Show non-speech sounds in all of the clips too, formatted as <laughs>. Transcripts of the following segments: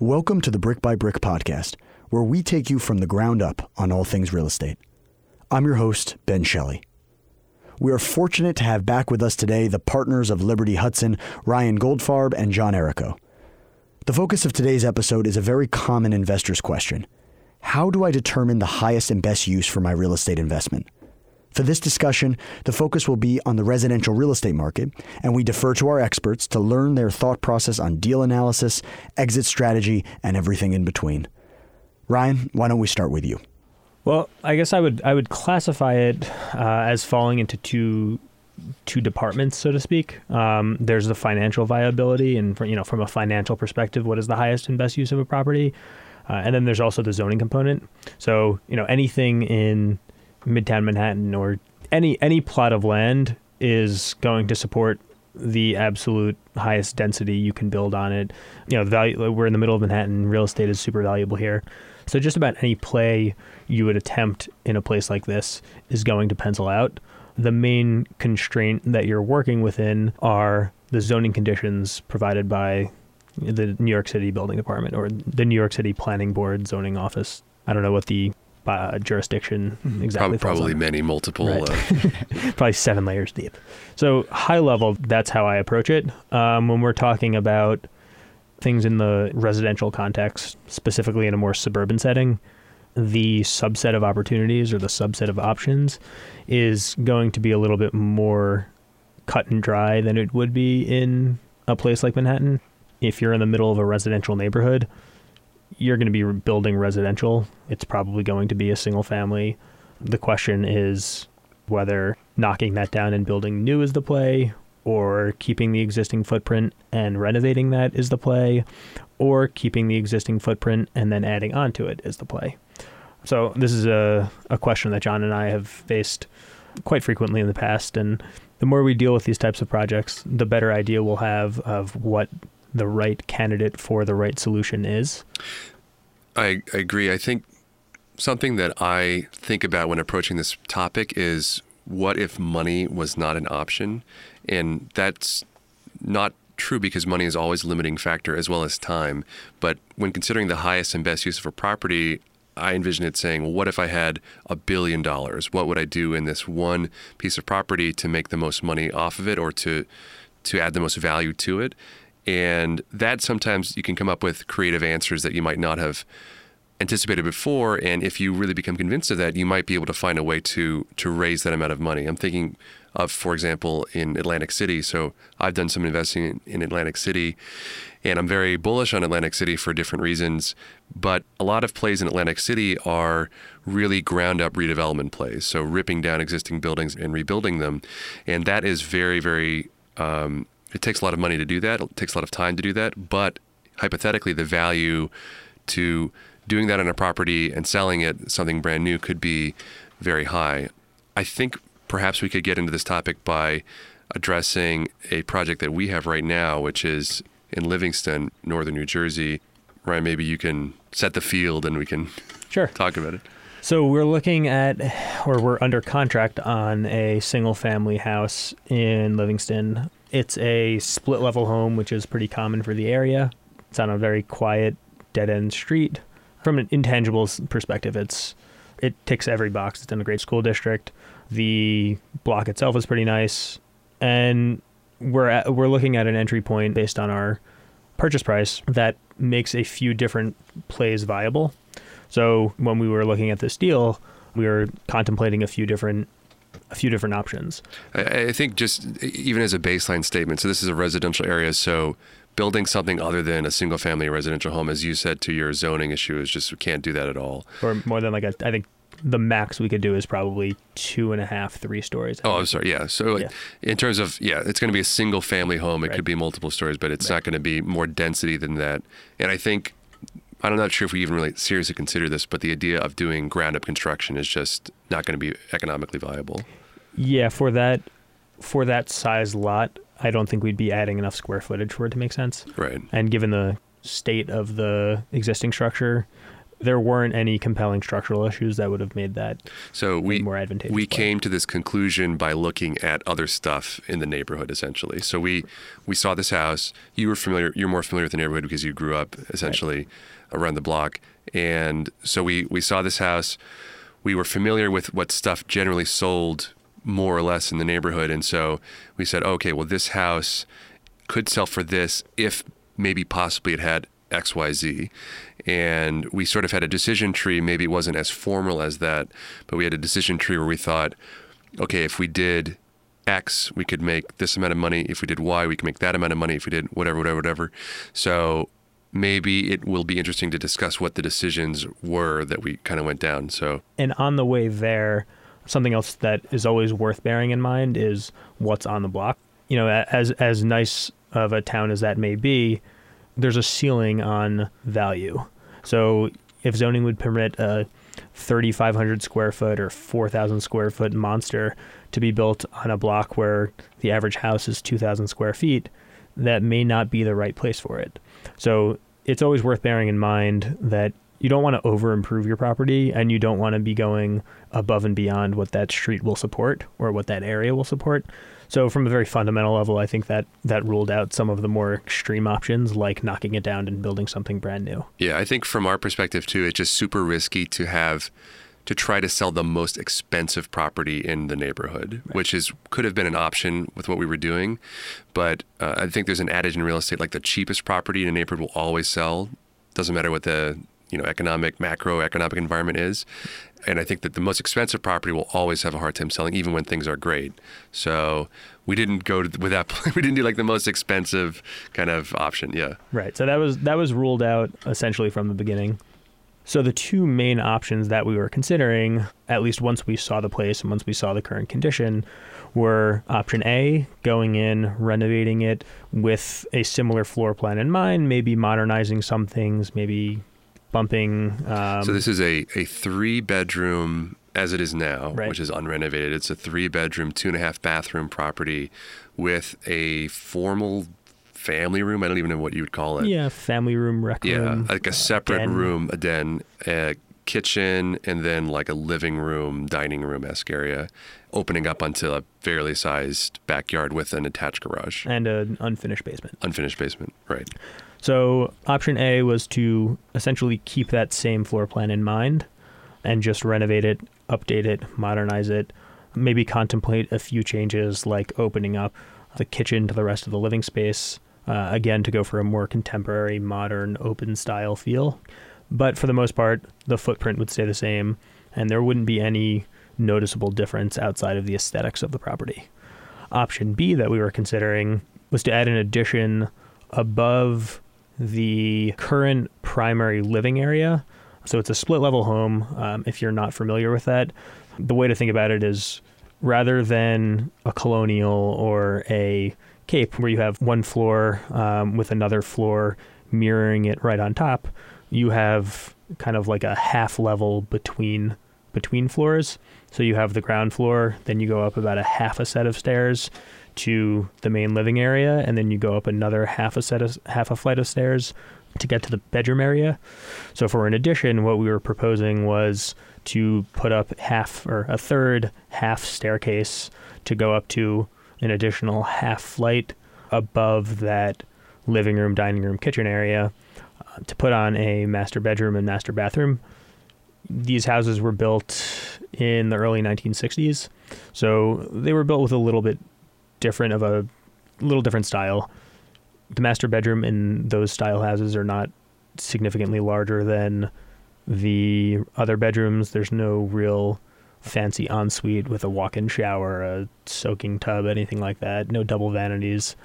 Welcome to the Brick by Brick podcast, where we take you from the ground up on all things real estate. I'm your host, Ben Shelley. We are fortunate to have back with us today the partners of Liberty Hudson, Ryan Goldfarb and John Errico. The focus of today's episode is a very common investor's question How do I determine the highest and best use for my real estate investment? For this discussion, the focus will be on the residential real estate market, and we defer to our experts to learn their thought process on deal analysis, exit strategy, and everything in between. Ryan, why don't we start with you? Well, I guess I would I would classify it uh, as falling into two two departments, so to speak. Um, there's the financial viability, and for, you know, from a financial perspective, what is the highest and best use of a property? Uh, and then there's also the zoning component. So you know, anything in Midtown Manhattan or any any plot of land is going to support the absolute highest density you can build on it. You know, value. We're in the middle of Manhattan. Real estate is super valuable here. So just about any play you would attempt in a place like this is going to pencil out. The main constraint that you're working within are the zoning conditions provided by the New York City Building Department or the New York City Planning Board Zoning Office. I don't know what the uh, jurisdiction Mm-hmm. exactly. Prob- probably many multiple. Right. Uh, <laughs> probably seven layers deep. So high level, that's how I approach it. Um, when we're talking about things in the residential context, specifically in a more suburban setting, the subset of opportunities or the subset of options is going to be a little bit more cut and dry than it would be in a place like Manhattan. If you're in the middle of a residential neighborhood, you're going to be building residential. It's probably going to be a single family. The question is whether knocking that down and building new is the play, or keeping the existing footprint and renovating that is the play, or keeping the existing footprint and then adding on to it is the play. So, this is a, a question that John and I have faced quite frequently in the past. And the more we deal with these types of projects, the better idea we'll have of what the right candidate for the right solution is. I, I agree. I think something that I think about when approaching this topic is what if money was not an option? And that's not true because money is always a limiting factor as well as time. But when considering the highest and best use of a property, I envision it saying, well, what if I had a billion dollars? What would I do in this one piece of property to make the most money off of it or to to add the most value to it? And that sometimes you can come up with creative answers that you might not have anticipated before. And if you really become convinced of that, you might be able to find a way to to raise that amount of money. I'm thinking of, for example, in Atlantic City. So I've done some investing in, in Atlantic City, and I'm very bullish on Atlantic City for different reasons. But a lot of plays in Atlantic City are really ground up redevelopment plays. So ripping down existing buildings and rebuilding them, and that is very, very. Um, it takes a lot of money to do that. It takes a lot of time to do that. But hypothetically, the value to doing that on a property and selling it something brand new could be very high. I think perhaps we could get into this topic by addressing a project that we have right now, which is in Livingston, northern New Jersey. Ryan, maybe you can set the field and we can Sure. talk about it. So we're looking at, or we're under contract on a single family house in Livingston. It's a split level home, which is pretty common for the area. It's on a very quiet, dead end street. From an intangibles perspective, it's it ticks every box. It's in a great school district. The block itself is pretty nice, and we're at, we're looking at an entry point based on our purchase price that makes a few different plays viable. So when we were looking at this deal, we were contemplating a few different a few different options. I, I think just even as a baseline statement, so this is a residential area, so building something other than a single family residential home, as you said to your zoning issue, is just we can't do that at all. Or more than like a, I think the max we could do is probably two and a half, three stories. Oh, I'm sorry. Yeah. So, Yeah. in terms of yeah, it's going to be a single family home. It Right. could be multiple stories, but it's Right. not going to be more density than that. And I think I'm not sure if we even really seriously consider this, but the idea of doing ground up construction is just not going to be economically viable. Yeah, for that for that size lot, I don't think we'd be adding enough square footage for it to make sense. Right. And given the state of the existing structure, there weren't any compelling structural issues that would have made that So we more advantageous. we play. came to this conclusion by looking at other stuff in the neighborhood essentially. So we we saw this house. You were familiar you're more familiar with the neighborhood because you grew up essentially around the block. And so we we saw this house. We were familiar with what stuff generally sold more or less in the neighborhood and so we said, "Okay, well this house could sell for this if maybe possibly it had XYZ. And we sort of had a decision tree. Maybe it wasn't as formal as that, but we had a decision tree where we thought, okay, if we did X, we could make this amount of money. If we did Y, we could make that amount of money. If we did whatever, whatever, whatever. So maybe it will be interesting to discuss what the decisions were that we kind of went down. So And on the way there, something else that is always worth bearing in mind is what's on the block. You know, as as nice of a town as that may be, there's a ceiling on value. So if zoning would permit a 3,500 square foot or 4,000 square foot monster to be built on a block where the average house is 2,000 square feet, that may not be the right place for it. So it's always worth bearing in mind that you don't want to over improve your property and you don't want to be going above and beyond what that street will support or what that area will support. So from a very fundamental level, I think that that ruled out some of the more extreme options like knocking it down and building something brand new. Yeah, I think from our perspective too, it's just super risky to have to try to sell the most expensive property in the neighborhood, which is could have been an option with what we were doing, but uh, I think there's an adage in real estate like the cheapest property in a neighborhood will always sell. Doesn't matter what the you know economic macroeconomic environment is, and I think that the most expensive property will always have a hard time selling, even when things are great. So we didn't go to, with that. <laughs> We didn't do like the most expensive kind of option. Yeah. Right. So that was that was ruled out essentially from the beginning. So the two main options that we were considering, at least once we saw the place and once we saw the current condition, were option A, going in, renovating it with a similar floor plan in mind, maybe modernizing some things, maybe bumping. Um, So this is a, a three bedroom as it is now, Right. which is unrenovated. It's a three bedroom, two and a half bathroom property with a formal family room. I don't even know what you would call it. yeah, family room, rec Yeah, room, like a uh, separate den. room, a den, a kitchen, and then like a living room, dining room esque area, opening up onto a fairly sized backyard with an attached garage, and an unfinished basement. unfinished basement. Right. So option A was to essentially keep that same floor plan in mind and just renovate it, update it, modernize it, maybe contemplate a few changes like opening up the kitchen to the rest of the living space, uh, again to go for a more contemporary, modern, open style feel. But for the most part, the footprint would stay the same and there wouldn't be any noticeable difference outside of the aesthetics of the property. Option B that we were considering was to add an addition above the current primary living area. So it's a split level home. Um, if you're not familiar with that, the way to think about it is rather than a colonial or a cape where you have one floor um, with another floor mirroring it right on top, you have kind of like a half level between between floors. So you have the ground floor, then you go up about a half a set of stairs to the main living area, and then you go up another half a set of half a flight of stairs to get to the bedroom area. So for an addition, what we were proposing was to put up half or a third half staircase to go up to an additional half flight above that living room, dining room, kitchen area uh, to put on a master bedroom and master bathroom. These houses were built in the early 1960s, so they were built with a little bit different of a little different style. The master bedroom in those style houses are not significantly larger than the other bedrooms. There's no real fancy ensuite with a walk-in shower, a soaking tub, anything like that. No double vanities.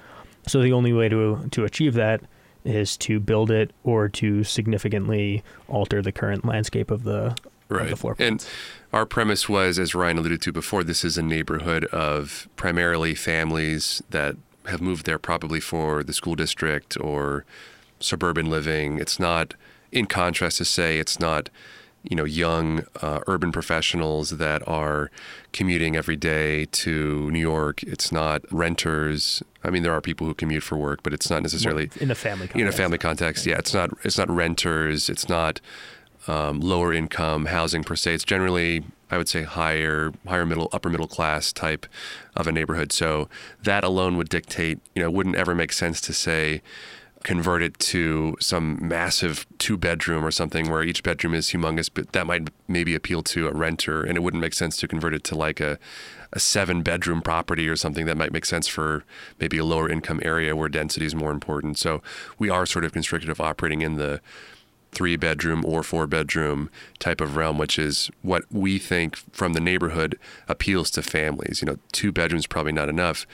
So the only way to to achieve that is to build it or to significantly alter the current landscape of the of Right. the floor and our premise was, as Ryan alluded to before, this is a neighborhood of primarily families that have moved there probably for the school district or suburban living. It's not, in contrast to say, it's not, you know, young uh, urban professionals that are commuting every day to New York. It's not renters. I mean, there are people who commute for work, but it's not necessarily in a family context. in a family context. Yeah, it's not it's not renters. It's not um, lower income housing per se. It's generally, I would say, higher, higher middle, upper middle class type of a neighborhood. So that alone would dictate, you know, it wouldn't ever make sense to say convert it to some massive two bedroom or something where each bedroom is humongous, but that might maybe appeal to a renter. And it wouldn't make sense to convert it to like a, a seven bedroom property or something that might make sense for maybe a lower income area where density is more important. So we are sort of constricted of operating in the three bedroom or four bedroom type of realm, which is what we think from the neighborhood appeals to families. You know, two bedrooms probably not enough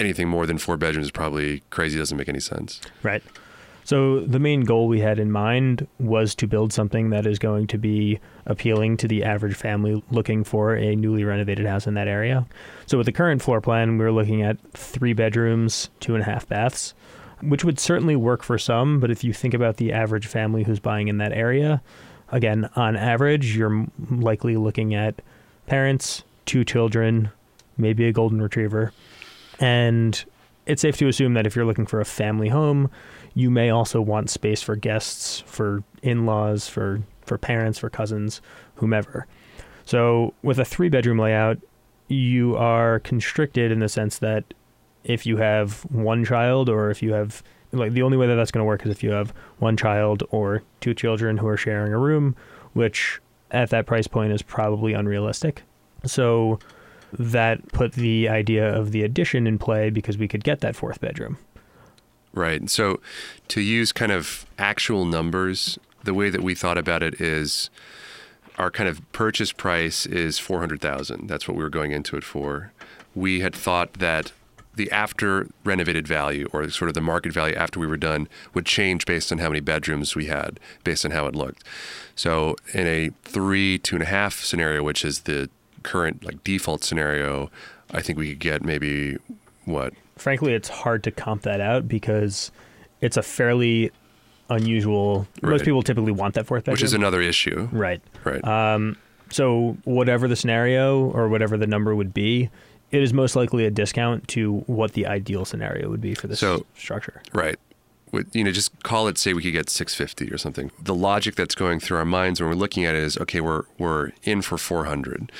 anything more than four bedrooms is probably crazy. Doesn't make any sense. Right. So the main goal we had in mind was to build something that is going to be appealing to the average family looking for a newly renovated house in that area. So with the current floor plan, we are looking at three bedrooms, two and a half baths, which would certainly work for some. But if you think about the average family who's buying in that area, again, on average, you're likely looking at parents, two children, maybe a golden retriever. And it's safe to assume that if you're looking for a family home, you may also want space for guests, for in-laws, for for parents, for cousins, whomever. So with a three bedroom layout, you are constricted in the sense that if you have one child or if you have like the only way that that's going to work is if you have one child or two children who are sharing a room, which at that price point is probably unrealistic. So that put the idea of the addition in play because we could get that fourth bedroom. Right. So to use kind of actual numbers, the way that we thought about it is our kind of purchase price is 400,000. That's what we were going into it for. We had thought that the after renovated value or sort of the market value after we were done would change based on how many bedrooms we had, based on how it looked. So in a three, two and a half scenario, which is the current like default scenario, I think we could get maybe what? Frankly, it's hard to comp that out because it's a fairly unusual. Right. Most people typically want that fourth bedroom, which is another issue. Right. Right. Um, so whatever the scenario or whatever the number would be, it is most likely a discount to what the ideal scenario would be for this so, structure. Right. You know, just call it. Say we could get 650 or something. The logic that's going through our minds when we're looking at it is, okay, we're we're in for 400.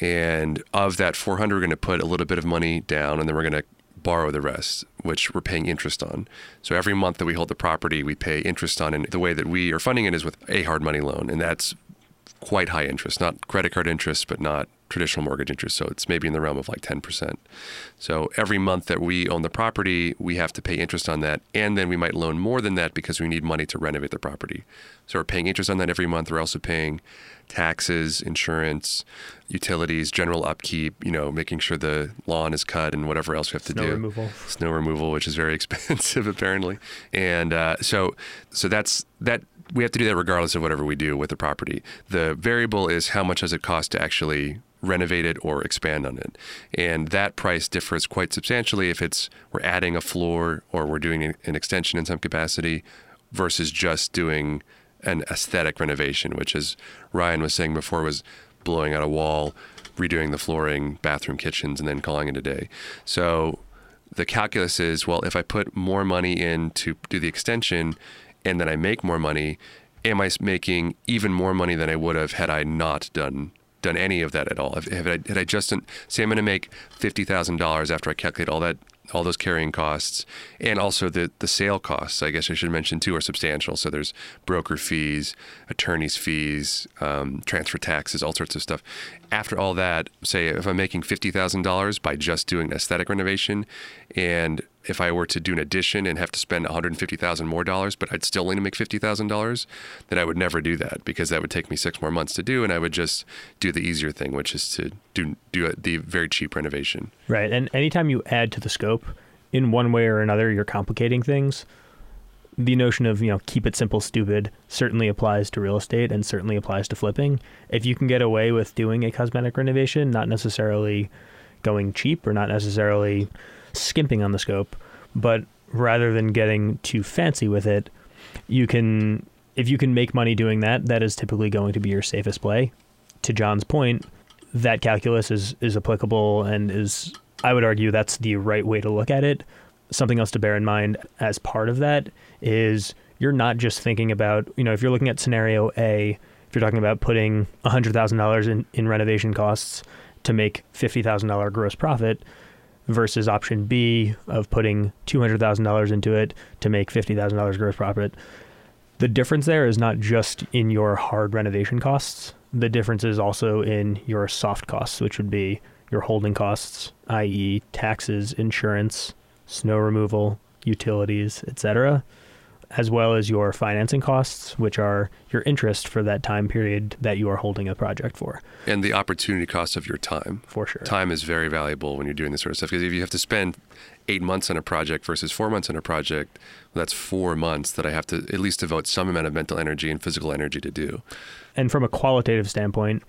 And of that 400, we're going to put a little bit of money down and then we're going to borrow the rest, which we're paying interest on. So every month that we hold the property, we pay interest on. And the way that we are funding it is with a hard money loan. And that's quite high interest, not credit card interest, but not traditional mortgage interest. So it's maybe in the realm of like 10%. So every month that we own the property, we have to pay interest on that. And then we might loan more than that because we need money to renovate the property. So we're paying interest on that every month. We're also paying taxes, insurance, utilities, general upkeep, you know, making sure the lawn is cut and whatever else we have to Snow do. removal. Snow removal, which is very <laughs> expensive apparently. And uh, so so that's that we have to do that regardless of whatever we do with the property. The variable is how much does it cost to actually renovate it or expand on it. And that price differs quite substantially if it's we're adding a floor or we're doing an extension in some capacity versus just doing an aesthetic renovation, which as Ryan was saying before was blowing out a wall, redoing the flooring, bathroom, kitchens, and then calling it a day. So the calculus is well, if I put more money in to do the extension and then I make more money, am I making even more money than I would have had I not done done any of that at all? I, had I just say I'm going to make fifty thousand dollars after I calculate all that all those carrying costs and also the the sale costs i guess i should mention too are substantial so there's broker fees attorneys fees um, transfer taxes all sorts of stuff after all that say if i'm making $50000 by just doing aesthetic renovation and if I were to do an addition and have to spend 150,000 more dollars, but I'd still only make $50,000, then I would never do that because that would take me six more months to do, and I would just do the easier thing, which is to do do the very cheap renovation. Right, and anytime you add to the scope, in one way or another, you're complicating things. The notion of you know keep it simple, stupid certainly applies to real estate and certainly applies to flipping. If you can get away with doing a cosmetic renovation, not necessarily going cheap or not necessarily skimping on the scope, but rather than getting too fancy with it, you can if you can make money doing that, that is typically going to be your safest play. To John's point, that calculus is is applicable and is I would argue that's the right way to look at it. Something else to bear in mind as part of that is you're not just thinking about, you know, if you're looking at scenario A, if you're talking about putting $100,000 in, in renovation costs to make $50,000 gross profit versus option B of putting $200,000 into it to make $50,000 gross profit, the difference there is not just in your hard renovation costs. The difference is also in your soft costs, which would be your holding costs, i.e., taxes, insurance, snow removal, utilities, etc as well as your financing costs, which are your interest for that time period that you are holding a project for. And the opportunity cost of your time. For sure. Time is very valuable when you're doing this sort of stuff because if you have to spend eight months on a project versus four months on a project, well, that's four months that I have to at least devote some amount of mental energy and physical energy to do. And from a qualitative standpoint,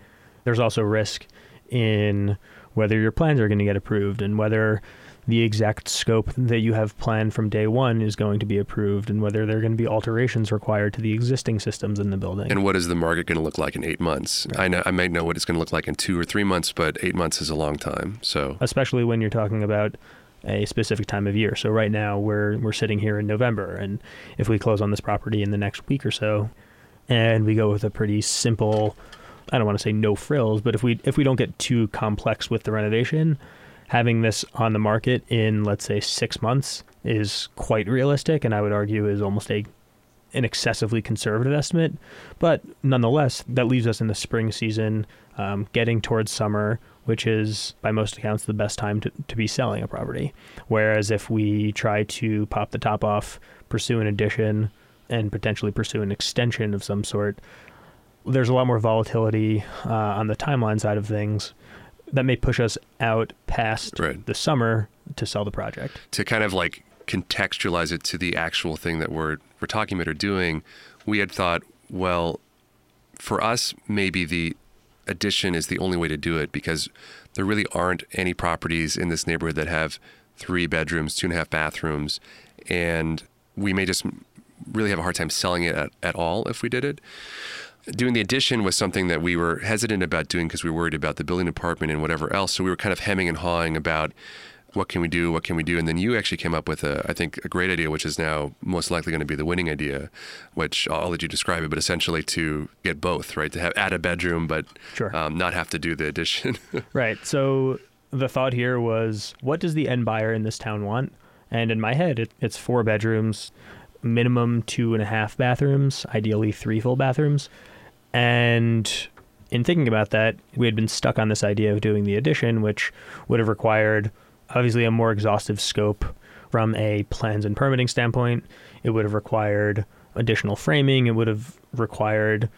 there's also risk in whether your plans are going to get approved and whether the exact scope that you have planned from day one is going to be approved and whether there are going to be alterations required to the existing systems in the building. And what is the market going to look like in eight months? Right. I know I might know what it's going to look like in two or three months, but eight months is a long time. So especially when you're talking about a specific time of year. So right now we're we're sitting here in November, and if we close on this property in the next week or so, and we go with a pretty simple, I don't want to say no frills, but if we if we don't get too complex with the renovation, having this on the market in let's say six months is quite realistic, and I would argue is almost a an excessively conservative estimate. But nonetheless, that leaves us in the spring season, um, getting towards summer, which is by most accounts the best time to, to be selling a property. Whereas if we try to pop the top off, pursue an addition, and potentially pursue an extension of some sort, there's a lot more volatility uh, on the timeline side of things that may push us out past right. the summer to sell the project. To kind of like contextualize it to the actual thing that we're we're talking about or doing, we had thought, well, for us, maybe the addition is the only way to do it because there really aren't any properties in this neighborhood that have three bedrooms, two and a half bathrooms, and we may just really have a hard time selling it at, at all if we did it doing the addition was something that we were hesitant about doing because we were worried about the building department and whatever else. So we were kind of hemming and hawing about what can we do, what can we do, and then you actually came up with a, I think, a great idea, which is now most likely going to be the winning idea, which I'll let you describe it, but essentially to get both, right, to have add a bedroom, but sure. um, not have to do the addition. <laughs> right. So the thought here was, what does the end buyer in this town want? And in my head, it, it's four bedrooms, minimum two and a half bathrooms, ideally three full bathrooms. And in thinking about that, we had been stuck on this idea of doing the addition, which would have required obviously a more exhaustive scope from a plans and permitting standpoint. It would have required additional framing. It would have required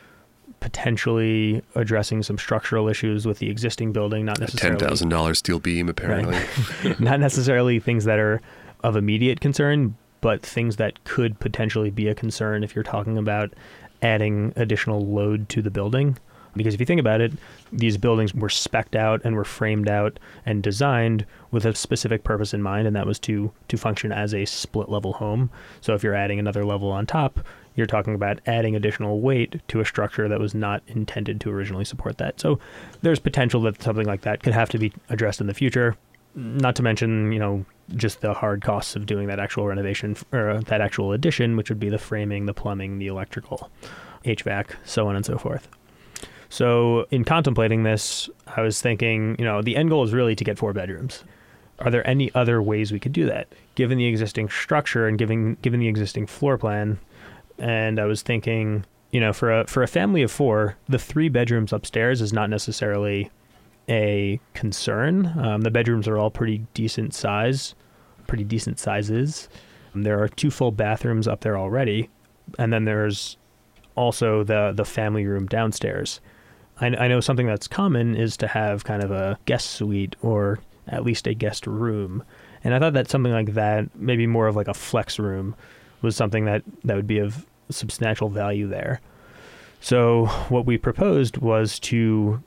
potentially addressing some structural issues with the existing building, not necessarily ten thousand dollars steel beam, apparently. Right. <laughs> not necessarily things that are of immediate concern, but things that could potentially be a concern if you're talking about adding additional load to the building. Because if you think about it, these buildings were specced out and were framed out and designed with a specific purpose in mind, and that was to to function as a split level home. So if you're adding another level on top, you're talking about adding additional weight to a structure that was not intended to originally support that. So there's potential that something like that could have to be addressed in the future. Not to mention, you know, just the hard costs of doing that actual renovation or that actual addition, which would be the framing, the plumbing, the electrical, HVAC, so on and so forth. So, in contemplating this, I was thinking, you know, the end goal is really to get four bedrooms. Are there any other ways we could do that, given the existing structure and given given the existing floor plan? And I was thinking, you know, for a for a family of four, the three bedrooms upstairs is not necessarily a concern. Um, the bedrooms are all pretty decent size, pretty decent sizes. There are two full bathrooms up there already, and then there's also the the family room downstairs. I, I know something that's common is to have kind of a guest suite or at least a guest room, and I thought that something like that, maybe more of like a flex room, was something that that would be of substantial value there. So what we proposed was to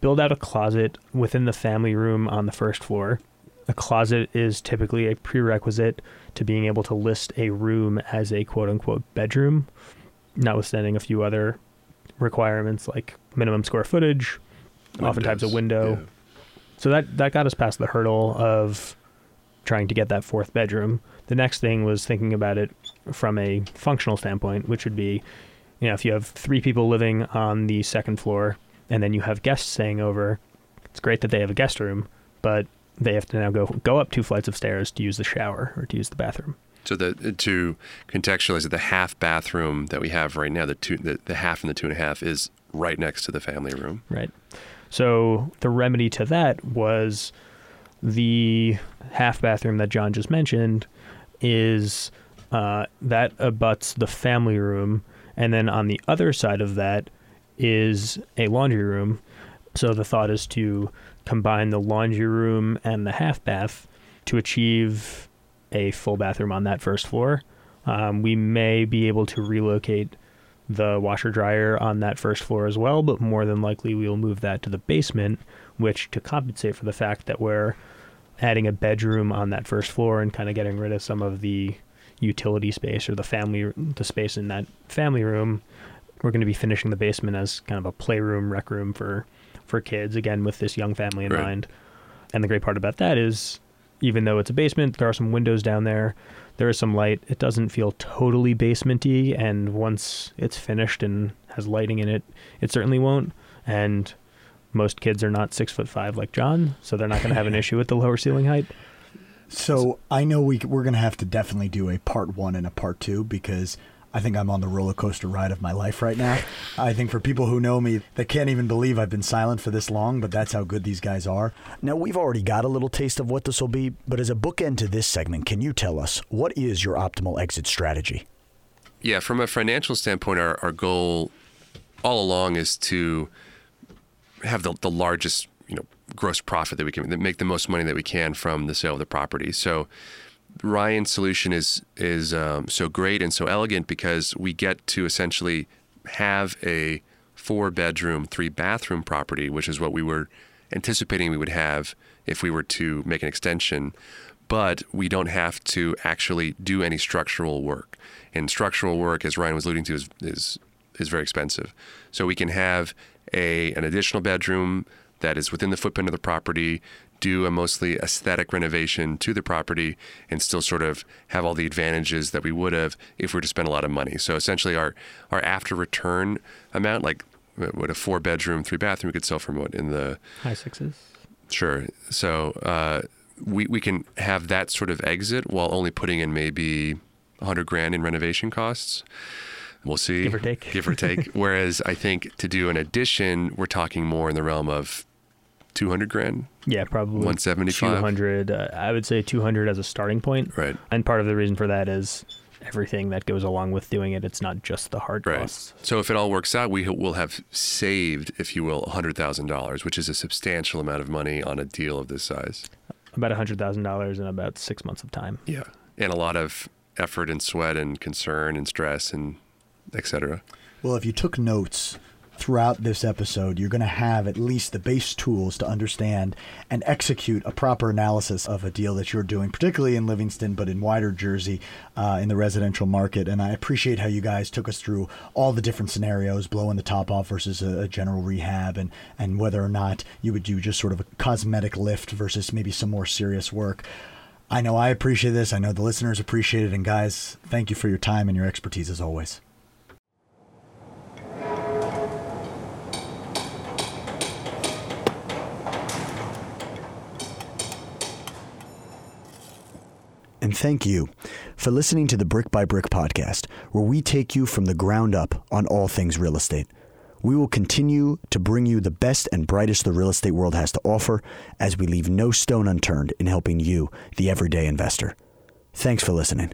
build out a closet within the family room on the first floor. A closet is typically a prerequisite to being able to list a room as a quote unquote bedroom, notwithstanding a few other requirements like minimum square footage, Windows, oftentimes a window. Yeah. So that that got us past the hurdle of trying to get that fourth bedroom. The next thing was thinking about it from a functional standpoint, which would be, you know, if you have three people living on the second floor and then you have guests staying over, it's great that they have a guest room, but they have to now go go up two flights of stairs to use the shower or to use the bathroom. So the to contextualize it, the half bathroom that we have right now, the two, the, the half and the two and a half, is right next to the family room. Right. So the remedy to that was the half bathroom that John just mentioned is uh, that abuts the family room, and then on the other side of that is a laundry room. So the thought is to combine the laundry room and the half bath to achieve a full bathroom on that first floor. Um, we may be able to relocate the washer dryer on that first floor as well, but more than likely we will move that to the basement, which to compensate for the fact that we're adding a bedroom on that first floor and kind of getting rid of some of the utility space or the family the space in that family room we're going to be finishing the basement as kind of a playroom rec room for for kids again with this young family in Right. mind. And the great part about that is even though it's a basement there are some windows down there there is some light. It doesn't feel totally basementy and once it's finished and has lighting in it it certainly won't. And most kids are not six foot five like john so they're not going to have an <laughs> issue with the lower ceiling height. So I know we we're gonna have to definitely do a part one and a part two because I think I'm on the roller coaster ride of my life right now. I think for people who know me, they can't even believe I've been silent for this long, but that's how good these guys are. Now we've already got a little taste of what this will be, but as a bookend to this segment, can you tell us what is your optimal exit strategy? Yeah, from a financial standpoint, our, our goal all along is to have the, the largest, you know, gross profit that we can that make the most money that we can from the sale of the property. So Ryan's solution is is um, so great and so elegant because we get to essentially have a four bedroom, three bathroom property, which is what we were anticipating we would have if we were to make an extension. But we don't have to actually do any structural work. And structural work, as Ryan was alluding to, is is, is very expensive. So we can have a an additional bedroom that is within the footprint of the property, do a mostly aesthetic renovation to the property, and still sort of have all the advantages that we would have if we were to spend a lot of money. So essentially, our our after return amount, like what a four bedroom, three bathroom, we could sell for what in the high sixes Sure. So uh, we we can have that sort of exit while only putting in maybe a hundred grand in renovation costs. We'll see. Give or take. Give or take. <laughs> Whereas I think to do an addition, we're talking more in the realm of two hundred grand. Yeah, probably 175? 200. Uh, I would say 200 as a starting point. Right. And part of the reason for that is everything that goes along with doing it. It's not just the hard Right. costs. So if it all works out, we will have saved, if you will, hundred thousand dollars, which is a substantial amount of money on a deal of this size. About $100,000 in about six months of time. Yeah. And a lot of effort and sweat and concern and stress and et cetera. Well, if you took notes throughout this episode, you're going to have at least the base tools to understand and execute a proper analysis of a deal that you're doing, particularly in Livingston, but in wider Jersey, uh, in the residential market. And I appreciate how you guys took us through all the different scenarios, blowing the top off versus a, a general rehab, and and whether or not you would do just sort of a cosmetic lift versus maybe some more serious work. I know I appreciate this. I know the listeners appreciate it. And guys, thank you for your time and your expertise as always. And thank you for listening to the Brick by Brick podcast, where we take you from the ground up on all things real estate. We will continue to bring you the best and brightest the real estate world has to offer as we leave no stone unturned in helping you, the everyday investor. Thanks for listening.